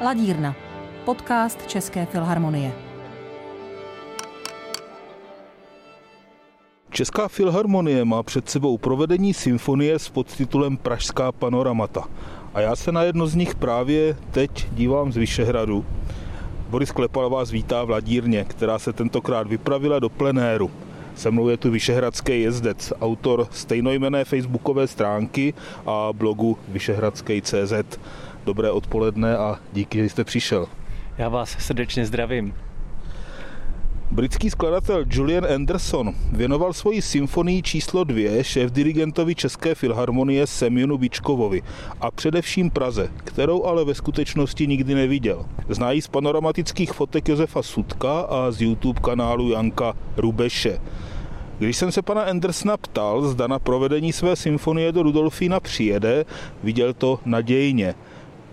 Ladírna, podcast České filharmonie. Česká filharmonie má před sebou provedení symfonie s podtitulem Pražská panoramata. A já se na jedno z nich právě teď dívám z Vyšehradu. Boris Klepal vás vítá v Ladírně, která se tentokrát vypravila do plenéru. Se mnou je tu Vyšehradský jezdec, autor stejnojmené facebookové stránky a blogu Vyšehradský.cz. Dobré odpoledne a díky, že jste přišel. Já vás srdečně zdravím. Britský skladatel Julian Anderson věnoval svoji symfonii číslo dvě šéf-dirigentovi České filharmonie Semjonu Bičkovovi a především Praze, kterou ale ve skutečnosti nikdy neviděl. Znají z panoramatických fotek Josefa Sudka a z YouTube kanálu Janka Rubeše. Když jsem se pana Andersona ptal, zda na provedení své symfonie do Rudolfína přijede, viděl to nadějně –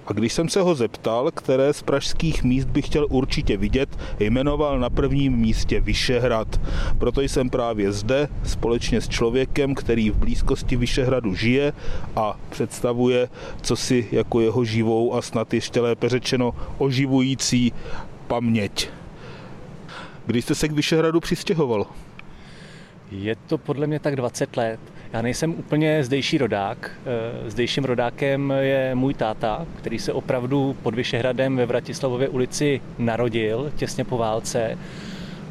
a když jsem se ho zeptal, které z pražských míst bych chtěl určitě vidět, jmenoval na prvním místě Vyšehrad. Proto jsem právě zde společně s člověkem, který v blízkosti Vyšehradu žije a představuje co si jako jeho živou a snad ještě lépe řečeno oživující paměť. Když jste se k Vyšehradu přistěhoval? Je to podle mě tak 20 let. Já nejsem úplně zdejší rodák. Eh, zdejším rodákem je můj táta, který se opravdu pod Vyšehradem ve Vratislavově ulici narodil těsně po válce.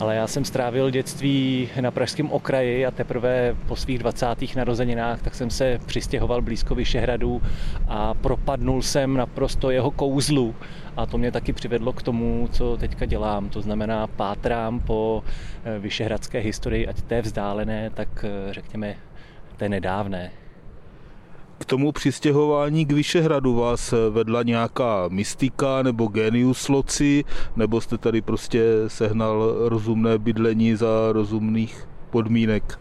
Ale já jsem strávil dětství na pražském okraji a teprve po svých 20. narozeninách tak jsem se přistěhoval blízko Vyšehradu a propadnul jsem naprosto jeho kouzlu. A to mě taky přivedlo k tomu, co teďka dělám. To znamená, pátrám po eh, vyšehradské historii, ať té vzdálené, tak eh, řekněme té nedávné. K tomu přistěhování k Vyšehradu vás vedla nějaká mystika nebo genius loci, nebo jste tady prostě sehnal rozumné bydlení za rozumných podmínek?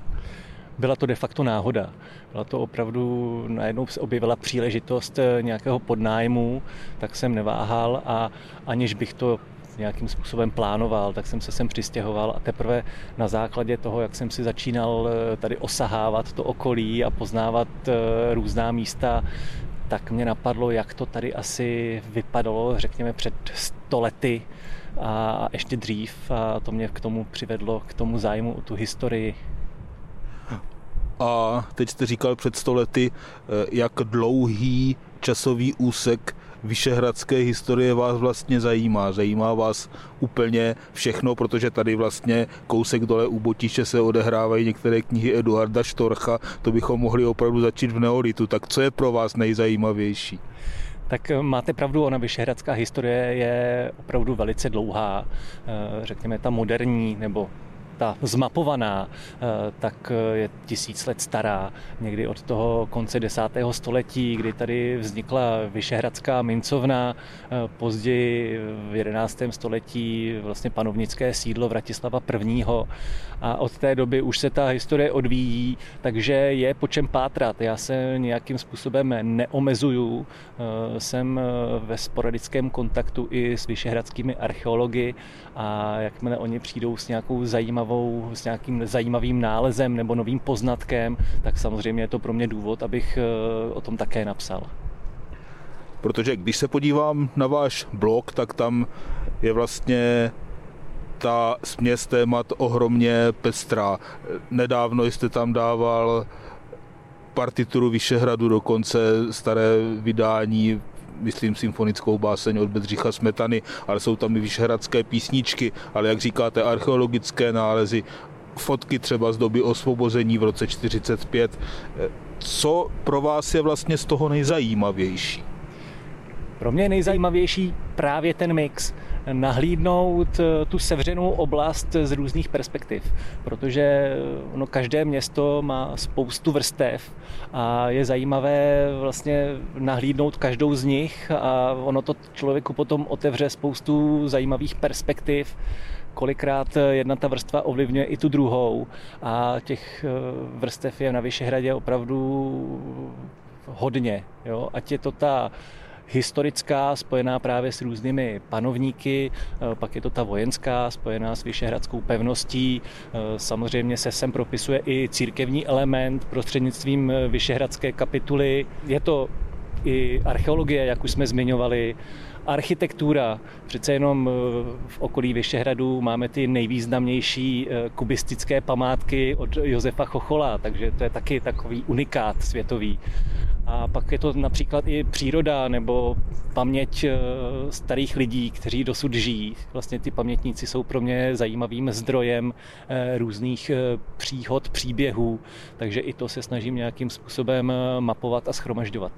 Byla to de facto náhoda. Byla to opravdu, najednou se objevila příležitost nějakého podnájmu, tak jsem neváhal a aniž bych to nějakým způsobem plánoval, tak jsem se sem přistěhoval a teprve na základě toho, jak jsem si začínal eh, tady osahávat to okolí a poznávat eh, různá místa, tak mě napadlo, jak to tady asi vypadalo, řekněme, před stolety a ještě dřív a to mě k tomu přivedlo, k tomu zájmu o tu historii. A teď jste říkal před stolety, eh, jak dlouhý časový úsek vyšehradské historie vás vlastně zajímá. Zajímá vás úplně všechno, protože tady vlastně kousek dole u Botiše se odehrávají některé knihy Eduarda Štorcha, to bychom mohli opravdu začít v neolitu. Tak co je pro vás nejzajímavější? Tak eh, máte pravdu, ona vyšehradská historie je opravdu velice dlouhá. Eh, řekněme, ta moderní nebo ta zmapovaná, eh, tak eh, je tisíc let stará. Někdy od toho konce desátého století, kdy tady vznikla Vyšehradská mincovna, eh, později v jedenáctém století vlastně panovnické sídlo Vratislava I. A od té doby už se ta historie odvíjí, takže je po čem pátrat. Já se nějakým způsobem neomezuju. Jsem ve sporadickém kontaktu i s vyšehradskými archeology a jakmile oni přijdou s nějakou zajímavou zajímavou, s nějakým zajímavým nálezem nebo novým poznatkem, tak samozřejmě je to pro mě důvod, abych eh, o tom také napsal. Protože když se podívám na váš blog, tak tam je vlastně ta směs témat ohromně pestrá. Nedávno jste tam dával partituru Vyšehradu, dokonce staré vydání myslím, symfonickou báseň od Bedřicha Smetany, ale jsou tam i vyšehradské písničky, ale jak říkáte, archeologické nálezy, fotky třeba z doby osvobození v roce 45. Co pro vás je vlastně z toho nejzajímavější? Pro mě je nejzajímavější právě ten mix. Nahlídnout eh, tu sevřenou oblast z různých perspektiv, protože no, každé město má spoustu vrstev a je zajímavé vlastně nahlídnout každou z nich a ono to člověku potom otevře spoustu zajímavých perspektiv kolikrát jedna ta vrstva ovlivňuje i tu druhou a těch eh, vrstev je na Vyšehradě opravdu hodně. Jo? Ať je to ta historická, spojená právě s různými panovníky, eh, pak je to ta vojenská, spojená s Vyšehradskou pevností. Eh, samozřejmě se sem propisuje i církevní element prostřednictvím eh, Vyšehradské kapituly. Je to i archeologie, jak už jsme zmiňovali, architektura. Přece jenom v okolí Vyšehradu máme ty nejvýznamnější kubistické památky od Josefa Chochola, takže to je taky takový unikát světový. A pak je to například i příroda nebo paměť eh, starých lidí, kteří dosud žijí. Vlastně ty pamětníci jsou pro mě zajímavým zdrojem různých příhod, příběhů, takže i to se snažím nějakým způsobem mapovat a schromažďovat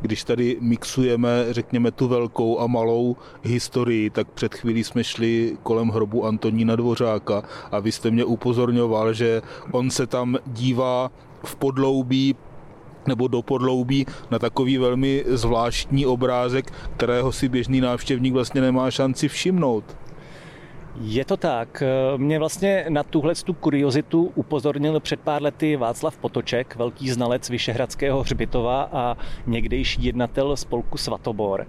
když tady mixujeme, řekněme, tu velkou a malou historii, tak před chvílí jsme šli kolem hrobu Antonína Dvořáka a vy jste mě upozorňoval, že on se tam dívá v podloubí nebo do podloubí na takový velmi zvláštní obrázek, kterého si běžný návštěvník vlastně nemá šanci všimnout. Je to tak. Mě vlastně na tuhle tu kuriozitu upozornil před pár lety Václav Potoček, velký znalec Vyšehradského hřbitova a někdejší jednatel spolku Svatobor.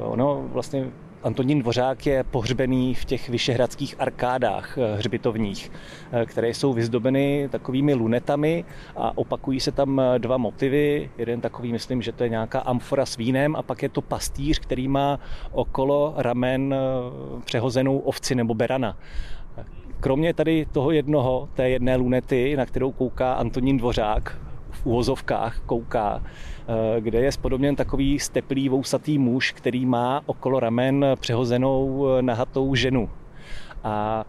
Ono vlastně Antonín Dvořák je pohřbený v těch vyšehradských arkádách eh, hřbitovních, eh, které jsou vyzdobeny takovými lunetami a opakují se tam eh, dva motivy. Jeden takový, myslím, že to je nějaká amfora s vínem a pak je to pastýř, který má okolo ramen přehozenou ovci nebo berana. Kromě tady toho jednoho, té jedné lunety, na kterou kouká Antonín Dvořák, v úvozovkách kouká, Eh, kde je spodobněn takový steplý vousatý muž, který má okolo ramen přehozenou eh, nahatou ženu. A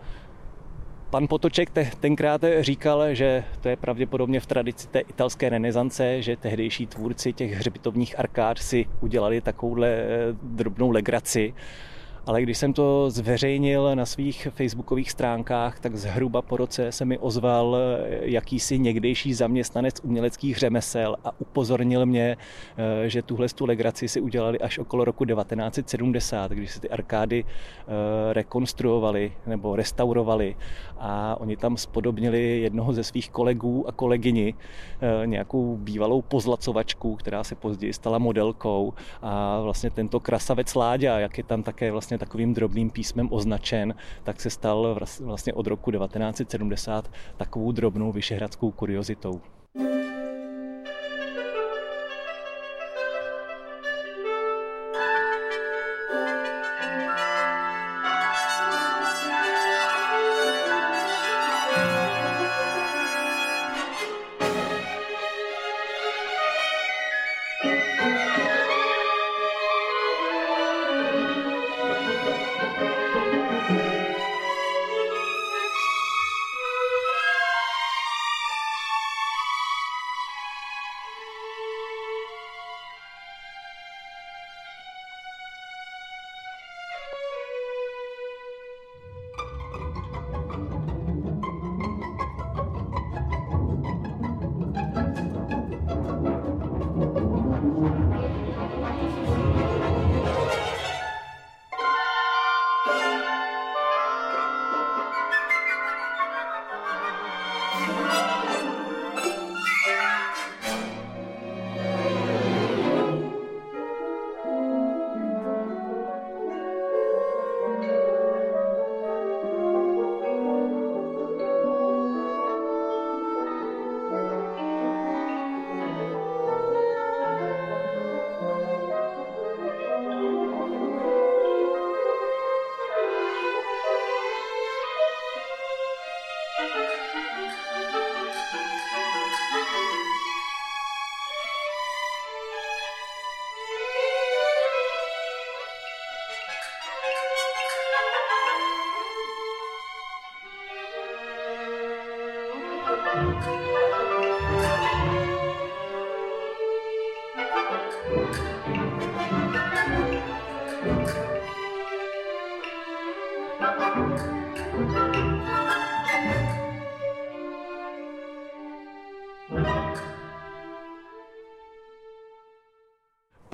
Pan Potoček tenkrát říkal, že to je pravděpodobně v tradici té italské renesance, že tehdejší tvůrci těch hřbitovních arkád si udělali takovouhle eh, drobnou legraci ale když jsem to zveřejnil na svých facebookových stránkách, tak zhruba po roce se mi ozval jakýsi někdejší zaměstnanec uměleckých řemesel a upozornil mě, eh, že tuhle tu legraci si udělali až okolo roku 1970, když se ty arkády eh, rekonstruovali nebo restaurovali. A oni tam spodobnili jednoho ze svých kolegů a kolegyni, eh, nějakou bývalou pozlacovačku, která se později stala modelkou. A vlastně tento krasavec Láďa, jak je tam také vlastně takovým drobným písmem označen, tak se stal vlastně od roku 1970 takovou drobnou vyšehradskou kuriozitou.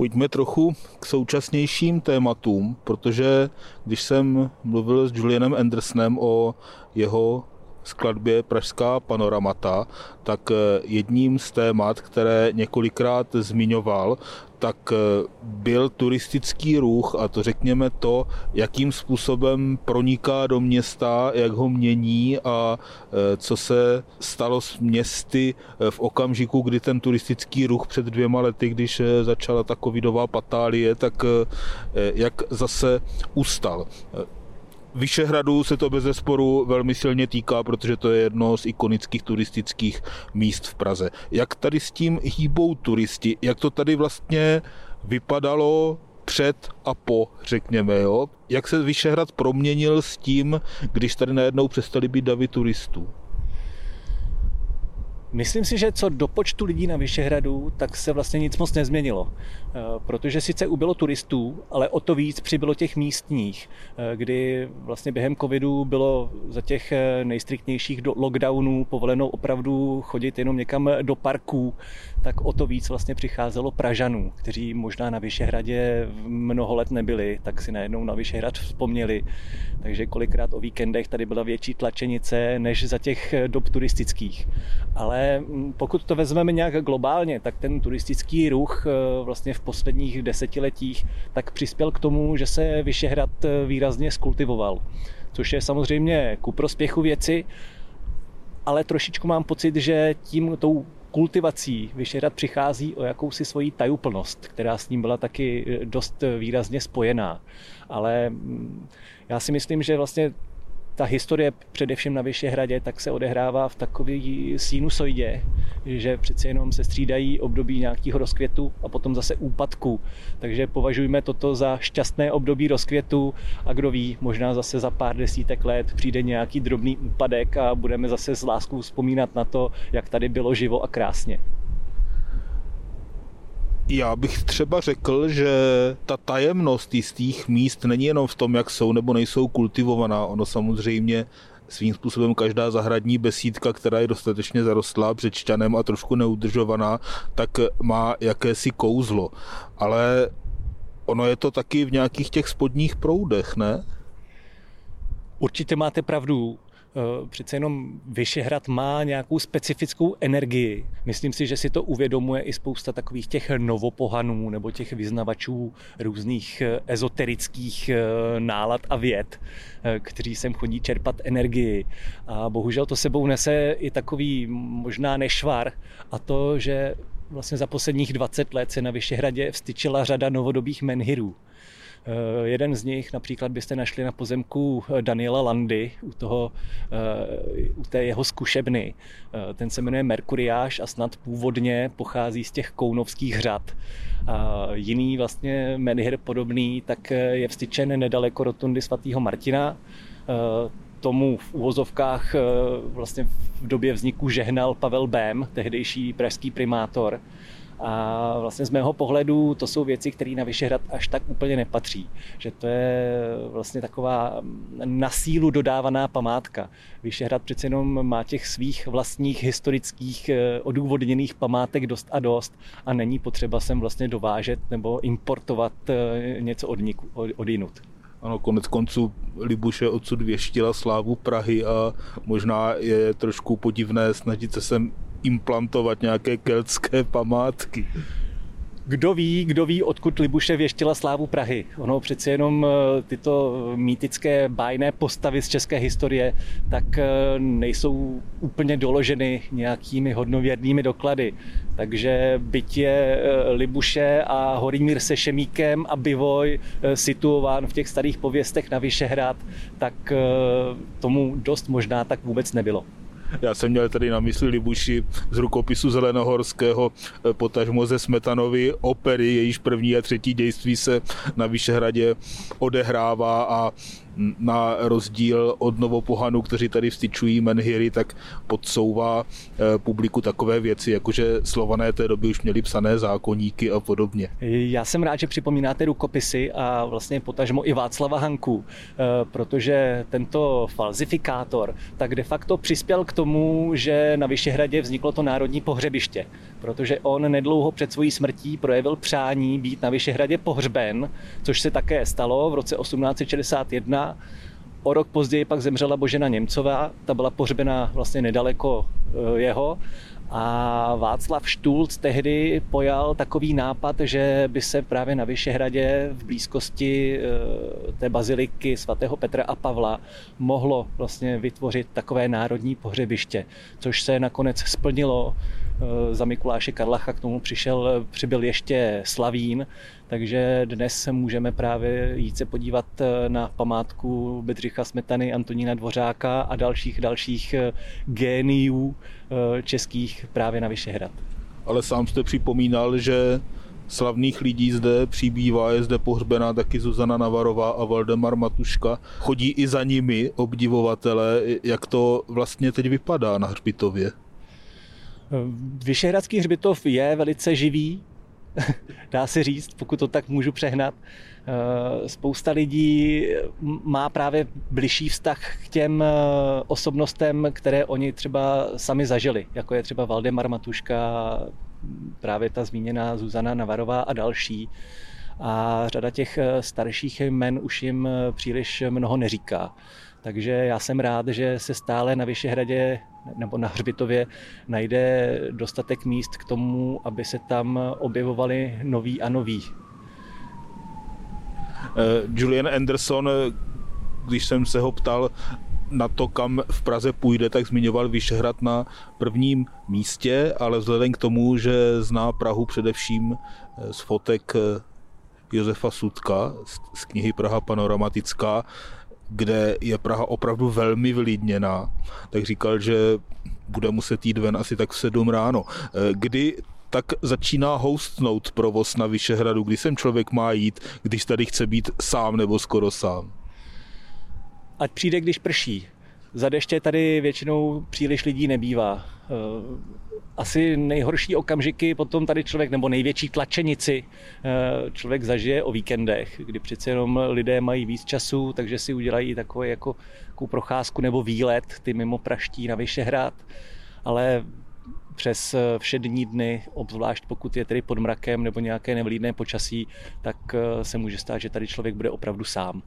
Pojďme trochu k současnějším tématům, protože když jsem mluvil s Julianem Andersonem o jeho skladbě Pražská panoramata, tak jedním z témat, které několikrát zmiňoval, tak byl turistický ruch a to řekněme to, jakým způsobem proniká do města, jak ho mění a co se stalo s městy v okamžiku, kdy ten turistický ruch před dvěma lety, když začala ta covidová patálie, tak jak zase ustal. Vyšehradu se to bez zesporu velmi silně týká, protože to je jedno z ikonických turistických míst v Praze. Jak tady s tím hýbou turisti, jak to tady vlastně vypadalo před a po, řekněme, jo? Jak se Vyšehrad proměnil s tím, když tady najednou přestali být davy turistů? Myslím si, že co do počtu lidí na Vyšehradu, tak se vlastně nic moc nezměnilo. Eh, protože sice ubylo turistů, ale o to víc přibylo těch místních, eh, kdy vlastně během covidu bylo za těch eh, nejstriktnějších lockdownů povoleno opravdu chodit jenom někam do parků, tak o to víc vlastně přicházelo Pražanů, kteří možná na Vyšehradě mnoho let nebyli, tak si najednou na Vyšehrad vzpomněli. Takže kolikrát o víkendech tady byla větší tlačenice než za těch dob turistických. Ale mm, pokud to vezmeme nějak globálně, tak ten turistický ruch vlastně v posledních desetiletích, tak přispěl k tomu, že se Vyšehrad výrazně skultivoval. Což je samozřejmě ku prospěchu věci, ale trošičku mám pocit, že tím tou kultivací Vyšehrad přichází o jakousi svoji tajuplnost, která s ním byla taky dost výrazně spojená. Ale mm, já si myslím, že vlastně ta historie především na Vyšehradě tak se odehrává v takový sinusoidě, že přeci jenom se střídají období nějakého rozkvětu a potom zase úpadku. Takže považujeme toto za šťastné období rozkvětu a kdo ví, možná zase za pár desítek let přijde nějaký drobný úpadek a budeme zase s láskou vzpomínat na to, jak tady bylo živo a krásně. Já bych třeba řekl, že ta tajemnost jistých míst není jenom v tom, jak jsou nebo nejsou kultivovaná. Ono samozřejmě svým způsobem každá zahradní besídka, která je dostatečně zarostlá břečťanem a trošku neudržovaná, tak má jakési kouzlo. Ale ono je to taky v nějakých těch spodních proudech, ne? Určitě máte pravdu. Eh, přece jenom Vyšehrad má nějakou specifickou energii. Myslím si, že si to uvědomuje i spousta takových těch novopohanů nebo těch vyznavačů různých eh, ezoterických eh, nálad a věd, kteří sem chodí čerpat energii. A bohužel to sebou nese i takový možná nešvar a to, že vlastně za posledních 20 let se na Vyšehradě vstyčila řada novodobých menhirů. Eh, jeden z nich například byste našli na pozemku eh, Daniela Landy u, toho, eh, u té jeho zkušebny. Ten se jmenuje Merkuriáš a snad původně pochází z těch kounovských řad. A jiný vlastně menhir podobný, tak je vstyčen nedaleko rotundy svatého Martina tomu v úvozovkách vlastně v době vzniku žehnal Pavel Bém, tehdejší pražský primátor. A vlastně z mého pohledu to jsou věci, které na Vyšehrad až tak úplně nepatří. Že to je vlastně taková na sílu dodávaná památka. Vyšehrad přece jenom má těch svých vlastních historických eh, odůvodněných památek dost a dost a není potřeba sem vlastně dovážet nebo importovat eh, něco od, niku, od jinut. Ano, konec konců Libuše odsud věštila slávu Prahy a možná je trošku podivné snažit se sem implantovat nějaké keltské památky. Kdo ví, kdo ví, odkud Libuše věštila slávu Prahy. Ono přeci jenom eh, tyto mýtické bájné postavy z české historie tak eh, nejsou úplně doloženy nějakými hodnověrnými doklady. Takže byť je eh, Libuše a Horimír se Šemíkem a Bivoj situován v těch starých pověstech na Vyšehrad, tak tomu dost možná tak vůbec nebylo. Já jsem měl tady na mysli Libuši z rukopisu Zelenohorského, eh, potažmo ze Smetanovy opery, jejíž první a třetí dějství se na Vyšehradě odehrává a na rozdíl od Novopohanu, kteří tady vstyčují menhiry, tak podsouvá eh, publiku takové věci, jakože slované té doby už měli psané zákoníky a podobně. Já jsem rád, že připomínáte rukopisy a vlastně potažmo i Václava Hanku, eh, protože tento falzifikátor tak de facto přispěl k tomu, že na Vyšehradě vzniklo to národní pohřebiště, protože on nedlouho před svojí smrtí projevil přání být na Vyšehradě pohřben, což se také stalo v roce 1861 O rok později pak zemřela Božena Němcová, ta byla pohřbena vlastně nedaleko eh, jeho. A Václav Štulc tehdy pojal takový nápad, že by se právě na Vyšehradě v blízkosti eh, té baziliky svatého Petra a Pavla mohlo vlastně vytvořit takové národní pohřebiště, což se nakonec splnilo za Mikuláše Karlacha k tomu přišel, přibyl ještě Slavín, takže dnes se můžeme právě jít se podívat eh, na památku Bedřicha Smetany, Antonína Dvořáka a dalších dalších eh, géniů českých právě na Vyšehrad. Ale sám jste připomínal, že slavných lidí zde přibývá, je zde pohřbená taky Zuzana Navarová a Valdemar Matuška. Chodí i za nimi obdivovatele, jak to vlastně teď vypadá na hřbitově. Vyšehradský hřbitov je velice živý, dá se říct, pokud to tak můžu přehnat. Eh, spousta lidí má právě bližší vztah k těm eh, osobnostem, které oni třeba sami zažili, jako je třeba Valdemar Matuška, právě ta zmíněná Zuzana Navarová a další. A řada těch eh, starších jmen už jim příliš mnoho neříká. Takže já jsem rád, že se stále na Vyšehradě nebo na Hřbitově najde dostatek míst k tomu, aby se tam objevovali noví a noví. Uh, Julian Anderson, když jsem se ho ptal na to, kam v Praze půjde, tak zmiňoval Vyšehrad na prvním místě, ale vzhledem k tomu, že zná Prahu především eh, z fotek eh, Josefa Sudka z knihy Praha panoramatická, kde je Praha opravdu velmi vylidněná, tak říkal, že bude muset jít ven asi tak v 7 ráno. Eh, kdy tak začíná hostnout provoz na Vyšehradu, kdy sem člověk má jít, když tady chce být sám nebo skoro sám? Ať přijde, když prší. Za deště tady většinou příliš lidí nebývá. Eh, asi nejhorší okamžiky potom tady člověk, nebo největší tlačenici eh, člověk zažije o víkendech, kdy přece jenom lidé mají víc času, takže si udělají takovou jako, takovou procházku nebo výlet, ty mimo Praští na Vyšehrad, ale přes eh, všední dny, obzvlášť pokud je tedy pod mrakem nebo nějaké nevlídné počasí, tak se může stát, že tady člověk bude opravdu sám.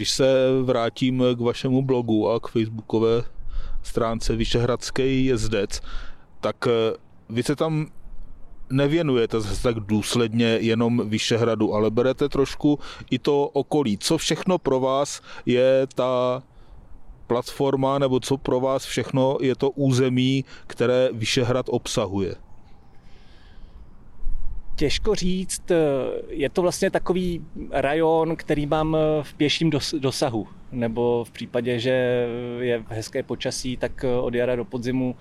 Když se vrátím k vašemu blogu a k facebookové stránce Vyšehradský jezdec, tak eh, vy se tam nevěnujete zase tak důsledně jenom Vyšehradu, ale berete trošku i to okolí. Co všechno pro vás je ta platforma, nebo co pro vás všechno je to území, které Vyšehrad obsahuje? Těžko říct, je to vlastně takový rajon, který mám v pěším dosahu, nebo v případě, že je hezké počasí, tak od jara do podzimu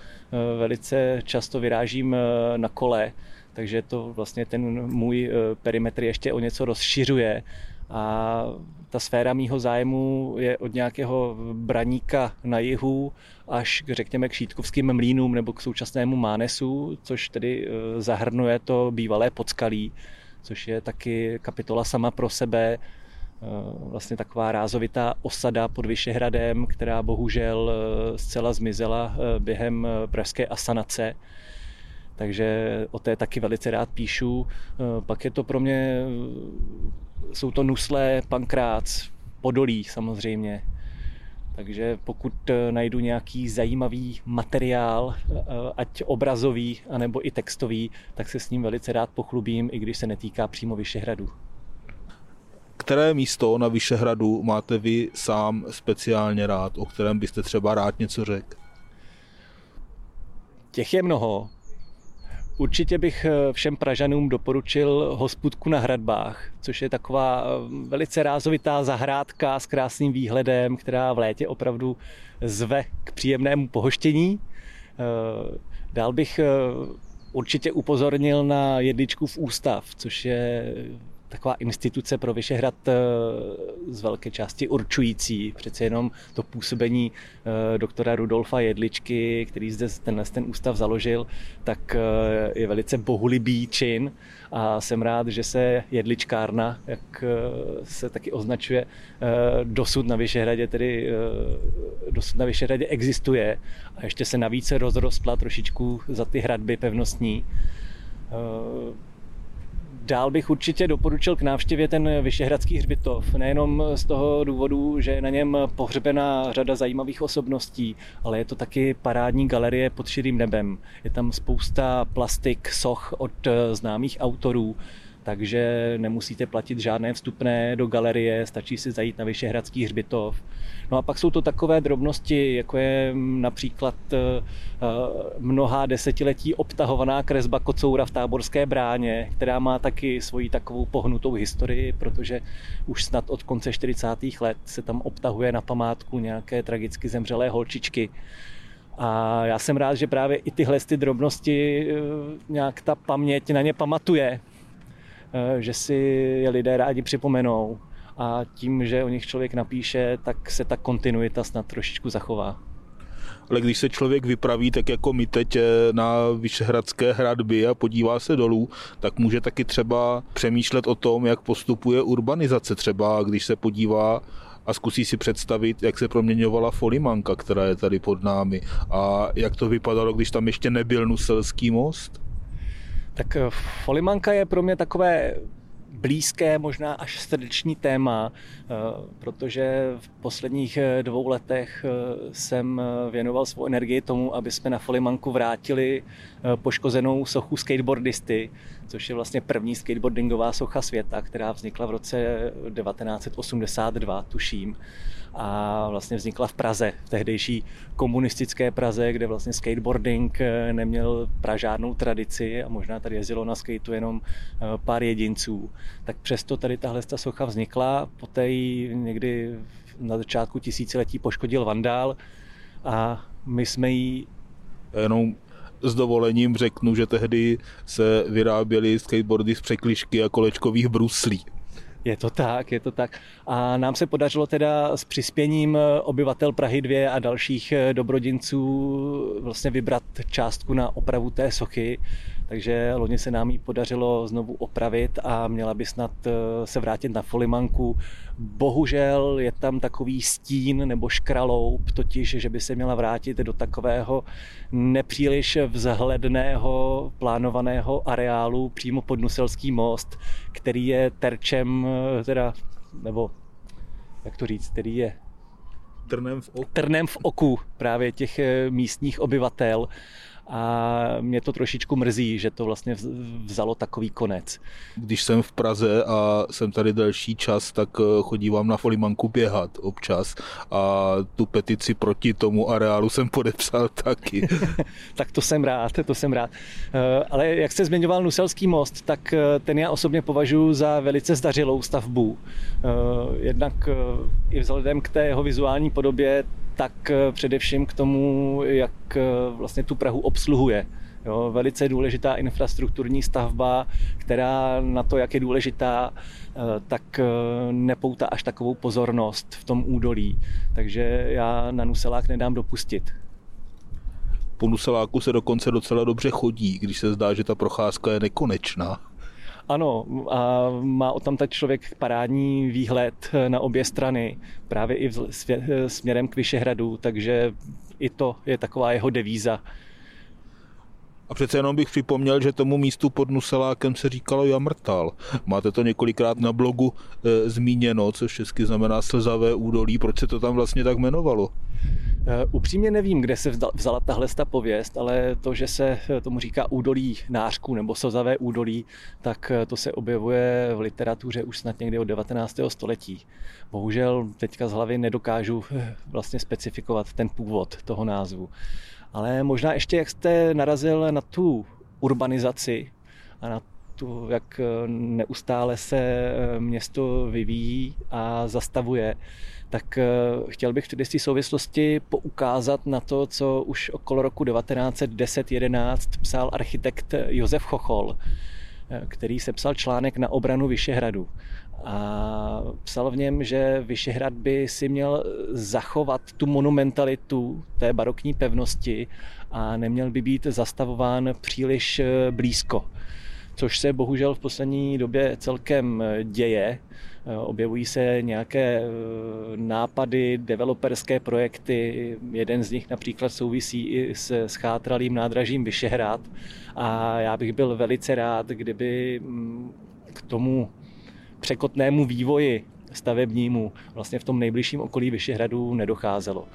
velice často vyrážím na kole, takže to vlastně ten můj perimetr ještě o něco rozšiřuje. A ta sféra mýho zájmu je od nějakého braníka na jihu až k, řekněme, k šítkovským mlínům nebo k současnému Mánesu, což tedy e, zahrnuje to bývalé podskalí, což je taky kapitola sama pro sebe, e, vlastně taková rázovitá osada pod Vyšehradem, která bohužel e, zcela zmizela během pražské asanace takže o té taky velice rád píšu. Pak je to pro mě jsou to nuslé, pankrác, podolí samozřejmě. Takže pokud eh, najdu nějaký zajímavý materiál, eh, ať obrazový, anebo i textový, tak se s ním velice rád pochlubím, i když se netýká přímo Vyšehradu. Které místo na Vyšehradu máte vy sám speciálně rád, o kterém byste třeba rád něco řekl? Těch je mnoho. Určitě bych eh, všem Pražanům doporučil hospudku na hradbách, což je taková eh, velice rázovitá zahrádka s krásným výhledem, která v létě opravdu zve k příjemnému pohoštění. Eh, dál bych určitě upozornil na jedličku v ústav, což je taková instituce pro Vyšehrad eh, z velké části určující. Přece jenom to působení eh, doktora Rudolfa Jedličky, který zde tenhle ten ústav založil, tak eh, je velice bohulibý čin a jsem rád, že se jedličkárna, jak se taky označuje, dosud na Vyšehradě, tedy dosud na Vyšehradě existuje a ještě se navíc rozrostla trošičku za ty hradby pevnostní Dál bych určitě doporučil k návštěvě ten Vyšehradský hřbitov. Nejenom z toho důvodu, že je na něm pohřbená řada zajímavých osobností, ale je to taky parádní galerie pod širým nebem. Je tam spousta plastik, soch od známých autorů takže nemusíte platit žádné vstupné do galerie, stačí si zajít na Vyšehradský hřbitov. No a pak jsou to takové drobnosti, jako je například eh, eh, mnohá desetiletí obtahovaná kresba kocoura v táborské bráně, která má taky svoji takovou pohnutou historii, protože už snad od konce 40. let se tam obtahuje na památku nějaké tragicky zemřelé holčičky. A já jsem rád, že právě i tyhle ty drobnosti eh, nějak ta paměť na ně pamatuje že si je lidé rádi připomenou a tím, že o nich člověk napíše, tak se ta kontinuita snad trošičku zachová. Ale když se člověk vypraví, tak jako my teď eh, na Vyšehradské hradby a podívá se dolů, tak může taky třeba přemýšlet o tom, jak postupuje urbanizace. Třeba když se podívá a zkusí si představit, jak se proměňovala Folimanka, která je tady pod námi a jak to vypadalo, když tam ještě nebyl Nuselský most. Tak eh, Folimanka je pro mě takové blízké, možná až srdeční téma, eh, protože v posledních eh, dvou letech jsem věnoval svou energii tomu, aby jsme na Folimanku vrátili poškozenou sochu skateboardisty, což je vlastně první skateboardingová socha světa, která vznikla v roce 1982, tuším a vlastně vznikla v Praze, v tehdejší komunistické Praze, kde vlastně skateboarding eh, neměl pražádnou tradici a možná tady jezdilo na skateu jenom eh, pár jedinců. Tak přesto tady tahle socha vznikla, poté ji někdy na začátku tisíciletí poškodil vandál a my jsme ji jenom s dovolením řeknu, že tehdy se vyráběly skateboardy z překlišky a kolečkových bruslí. Je to tak, je to tak. A nám se podařilo teda s přispěním obyvatel Prahy 2 a dalších dobrodinců vlastně vybrat částku na opravu té sochy takže loni se nám ji podařilo znovu opravit a měla by snad eh, se vrátit na Folimanku. Bohužel je tam takový stín nebo škraloup, totiž, že by se měla vrátit do takového nepříliš vzhledného plánovaného areálu přímo pod Nuselský most, který je terčem, eh, teda, nebo jak to říct, který je trnem v oku. Trnem v oku právě těch eh, místních obyvatel a mě to trošičku mrzí, že to vlastně vzalo takový konec. Když jsem v Praze a jsem tady delší čas, tak eh, chodívám na Folimanku běhat občas a tu petici proti tomu areálu jsem podepsal taky. tak to jsem rád, to jsem rád. Eh, ale jak jste zmiňoval Nuselský most, tak eh, ten já osobně považuji za velice zdařilou stavbu. Jednak i vzhledem k té jeho vizuální podobě, tak především k tomu, jak vlastně tu Prahu obsluhuje. Jo, velice důležitá infrastrukturní stavba, která na to, jak je důležitá, eh, tak eh, nepoutá až takovou pozornost v tom údolí. Takže já na Nuselák nedám dopustit. Po Nuseláku se dokonce docela dobře chodí, když se zdá, že ta procházka je nekonečná. Ano, a má o tam ta člověk parádní výhled na obě strany, právě i směrem k Vyšehradu, takže i to je taková jeho devíza. A přece jenom bych připomněl, že tomu místu pod Nuselákem se říkalo Jamrtal. Máte to několikrát na blogu e, zmíněno, což česky znamená slzavé údolí. Proč se to tam vlastně tak jmenovalo? E, upřímně nevím, kde se vzala tahle ta pověst, ale to, že se tomu říká údolí nářku nebo slzavé údolí, tak e, to se objevuje v literatuře už snad někdy od 19. století. Bohužel teďka z hlavy nedokážu e, vlastně specifikovat ten původ toho názvu. Ale možná ještě, jak jste narazil na tu urbanizaci a na tu, jak neustále se eh, město vyvíjí a zastavuje, tak eh, chtěl bych v této souvislosti poukázat na to, co už okolo roku 1910-11 psal architekt Josef Chochol, eh, který sepsal článek na obranu Vyšehradu a psal v něm, že Vyšehrad by si měl zachovat tu monumentalitu té barokní pevnosti a neměl by být zastavován příliš eh, blízko. Což se bohužel v poslední době celkem eh, děje. Eh, objevují se nějaké nápady, developerské projekty. Jeden z nich například souvisí i s schátralým nádražím Vyšehrad. A já bych byl velice rád, kdyby mm, k tomu překotnému vývoji stavebnímu vlastně v tom nejbližším okolí Vyšehradu nedocházelo.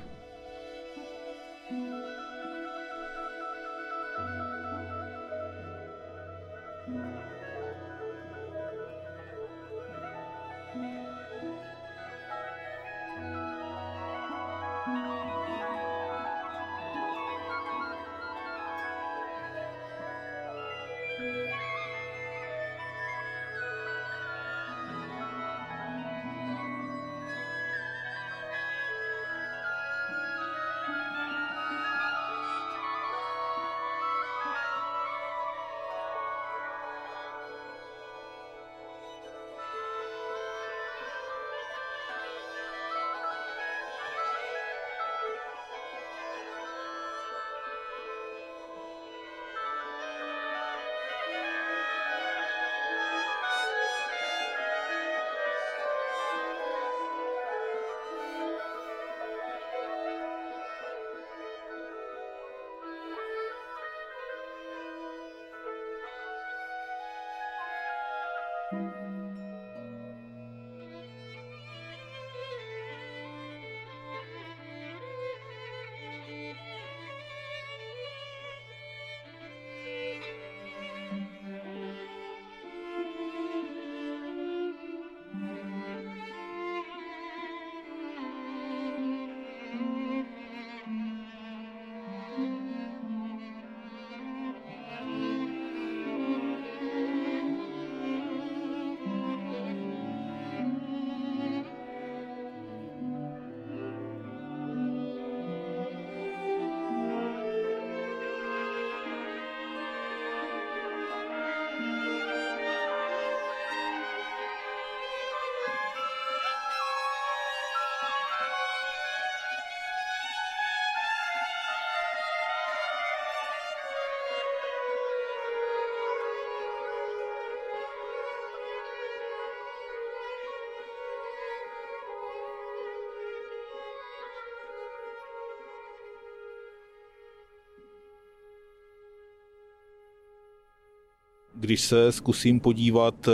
Když se zkusím podívat eh,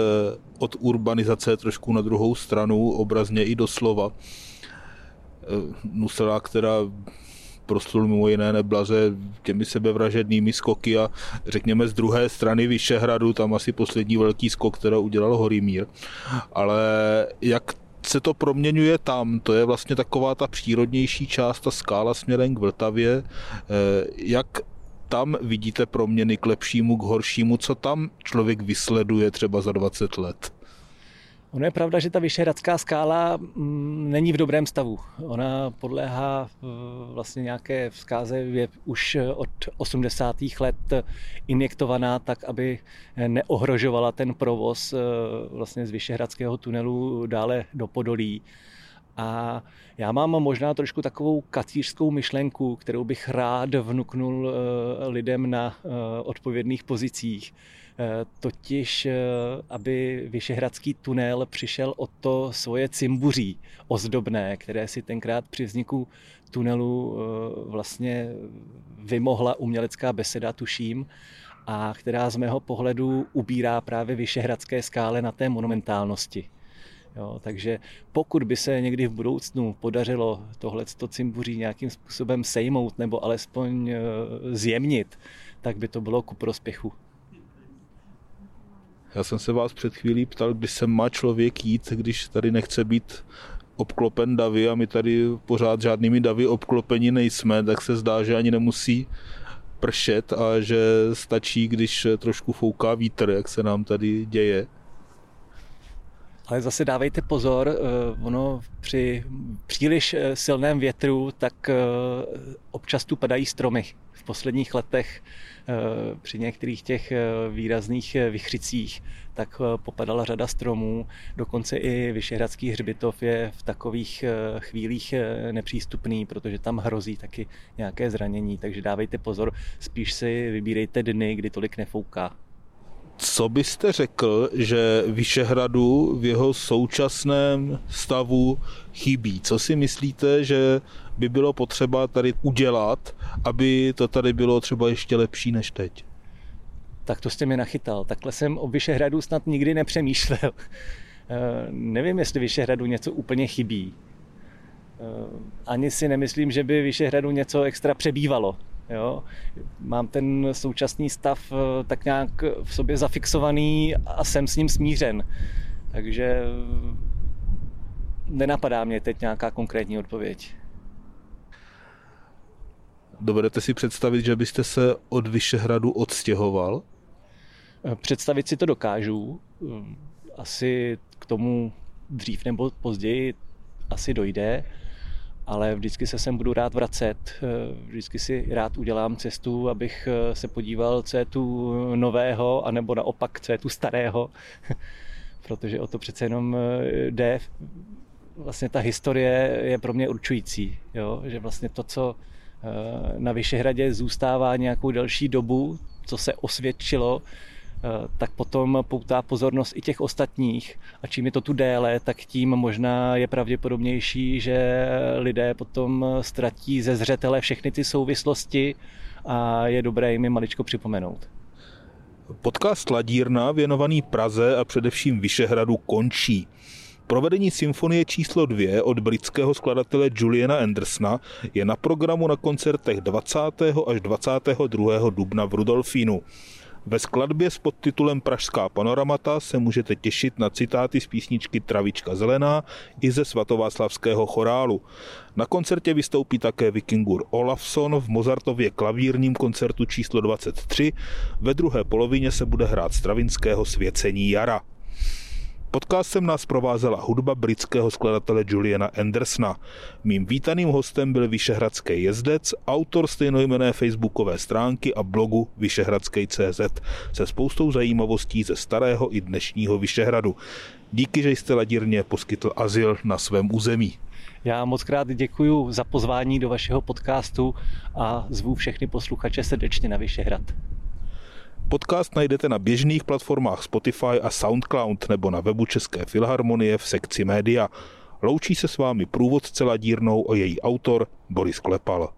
od urbanizace trošku na druhou stranu, obrazně i doslova, eh, Nusela, která proslul mimo jiné neblaze těmi sebevražednými skoky a řekněme z druhé strany Vyšehradu, tam asi poslední velký skok, který udělal Horimír. Ale jak se to proměňuje tam, to je vlastně taková ta přírodnější část, ta skála směrem k Vltavě. Eh, jak tam vidíte proměny k lepšímu, k horšímu, co tam člověk vysleduje třeba za 20 let? Ono je pravda, že ta Vyšehradská skála mm, není v dobrém stavu. Ona podléhá eh, vlastně nějaké vzkáze, je už od 80. let injektovaná tak, aby neohrožovala ten provoz eh, vlastně z Vyšehradského tunelu dále do Podolí. A já mám možná trošku takovou kacířskou myšlenku, kterou bych rád vnuknul eh, lidem na odpovědných pozicích Eh, totiž eh, aby Vyšehradský tunel přišel o to svoje cimbuří ozdobné, které si tenkrát při vzniku tunelu eh, vlastně vymohla umělecká beseda, tuším, a která z mého pohledu ubírá právě Vyšehradské skále na té monumentálnosti. Jo, takže pokud by se někdy v budoucnu podařilo tohle cimbuří nějakým způsobem sejmout nebo alespoň zjemnit, tak by to bylo ku prospěchu já jsem se vás před chvílí ptal, kdy se má člověk jít, když tady nechce být obklopen davy a my tady pořád žádnými davy obklopeni nejsme, tak se zdá, že ani nemusí pršet a že stačí, když trošku fouká vítr, jak se nám tady děje. Ale zase dávejte pozor, eh, ono při příliš eh, silném větru, tak eh, občas tu padají stromy. V posledních letech při některých těch výrazných vychřicích tak popadala řada stromů. Dokonce i Vyšehradský hřbitov je v takových chvílích nepřístupný, protože tam hrozí taky nějaké zranění. Takže dávejte pozor, spíš si vybírejte dny, kdy tolik nefouká. Co byste řekl, že Vyšehradu v jeho současném stavu chybí? Co si myslíte, že by bylo potřeba tady udělat, aby to tady bylo třeba ještě lepší než teď? Tak to jste mi nachytal. Takhle jsem o Vyšehradu snad nikdy nepřemýšlel. Eh, nevím, jestli Vyšehradu něco úplně chybí. Eh, ani si nemyslím, že by Vyšehradu něco extra přebývalo. Jo? Mám ten současný stav eh, tak nějak v sobě zafixovaný a jsem s ním smířen. Takže eh, nenapadá mě teď nějaká konkrétní odpověď. Dovedete si představit, že byste se od Vyšehradu odstěhoval? Eh, představit si to dokážu. Asi k tomu dřív nebo později asi dojde ale vždycky se sem budu rád vracet. Eh, vždycky si rád udělám cestu, abych eh, se podíval, co je tu nového, anebo naopak, co je tu starého, protože o to přece jenom eh, jde. Vlastně ta historie je pro mě určující, jo? že vlastně to, co na Vyšehradě zůstává nějakou delší dobu, co se osvědčilo, tak potom poutá pozornost i těch ostatních. A čím je to tu déle, tak tím možná je pravděpodobnější, že lidé potom ztratí ze zřetele všechny ty souvislosti a je dobré jim je maličko připomenout. Podcast Ladírna věnovaný Praze a především Vyšehradu končí. Provedení symfonie číslo 2 od britského skladatele Juliana Andersona je na programu na koncertech 20. až 22. dubna v Rudolfínu. Ve skladbě s podtitulem Pražská panoramata se můžete těšit na citáty z písničky Travička zelená i ze svatováclavského chorálu. Na koncertě vystoupí také vikingur Olafson v Mozartově klavírním koncertu číslo 23. Ve druhé polovině se bude hrát Stravinského svěcení jara. Podcastem nás provázela hudba britského skladatele Juliana Andersona. Mým vítaným hostem byl Vyšehradský jezdec, autor stejnojmené facebookové stránky a blogu Vyšehradský.cz se spoustou zajímavostí ze starého i dnešního Vyšehradu. Díky, že jste ladírně poskytl azyl na svém území. Já moc krát děkuji za pozvání do vašeho podcastu a zvu všechny posluchače srdečně na Vyšehrad. Podcast najdete na běžných platformách Spotify a SoundCloud nebo na webu České filharmonie v sekci média. Loučí se s vámi průvodce ladírnou a její autor Boris Klepal.